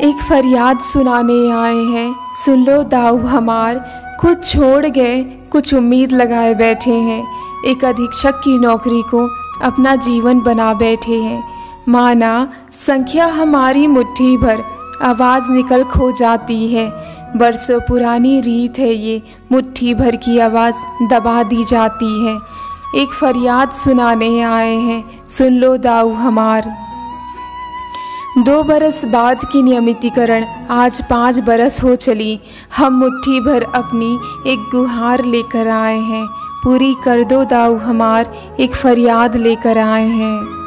एक फरियाद सुनाने आए हैं। सुन लो दाऊ हमार कुछ छोड़ गए, कुछ उम्मीद लगाए बैठे हैं। एक अधीक्षक की नौकरी को अपना जीवन बना बैठे हैं। माना, संख्या हमारी मुट्ठी भर आवाज़ निकल खो जाती है। बरसों पुरानी रीत है ये, मुट्ठी भर की आवाज़ दबा दी जाती है। एक फरियाद सुनाने आए हैं। सुन लो दाऊ हमार। दो बरस बाद की नियमितीकरण आज पाँच बरस हो चली। हम मुट्ठी भर अपनी एक गुहार लेकर आए हैं। पूरी कर दो दाऊ हमार, एक फरियाद लेकर आए हैं।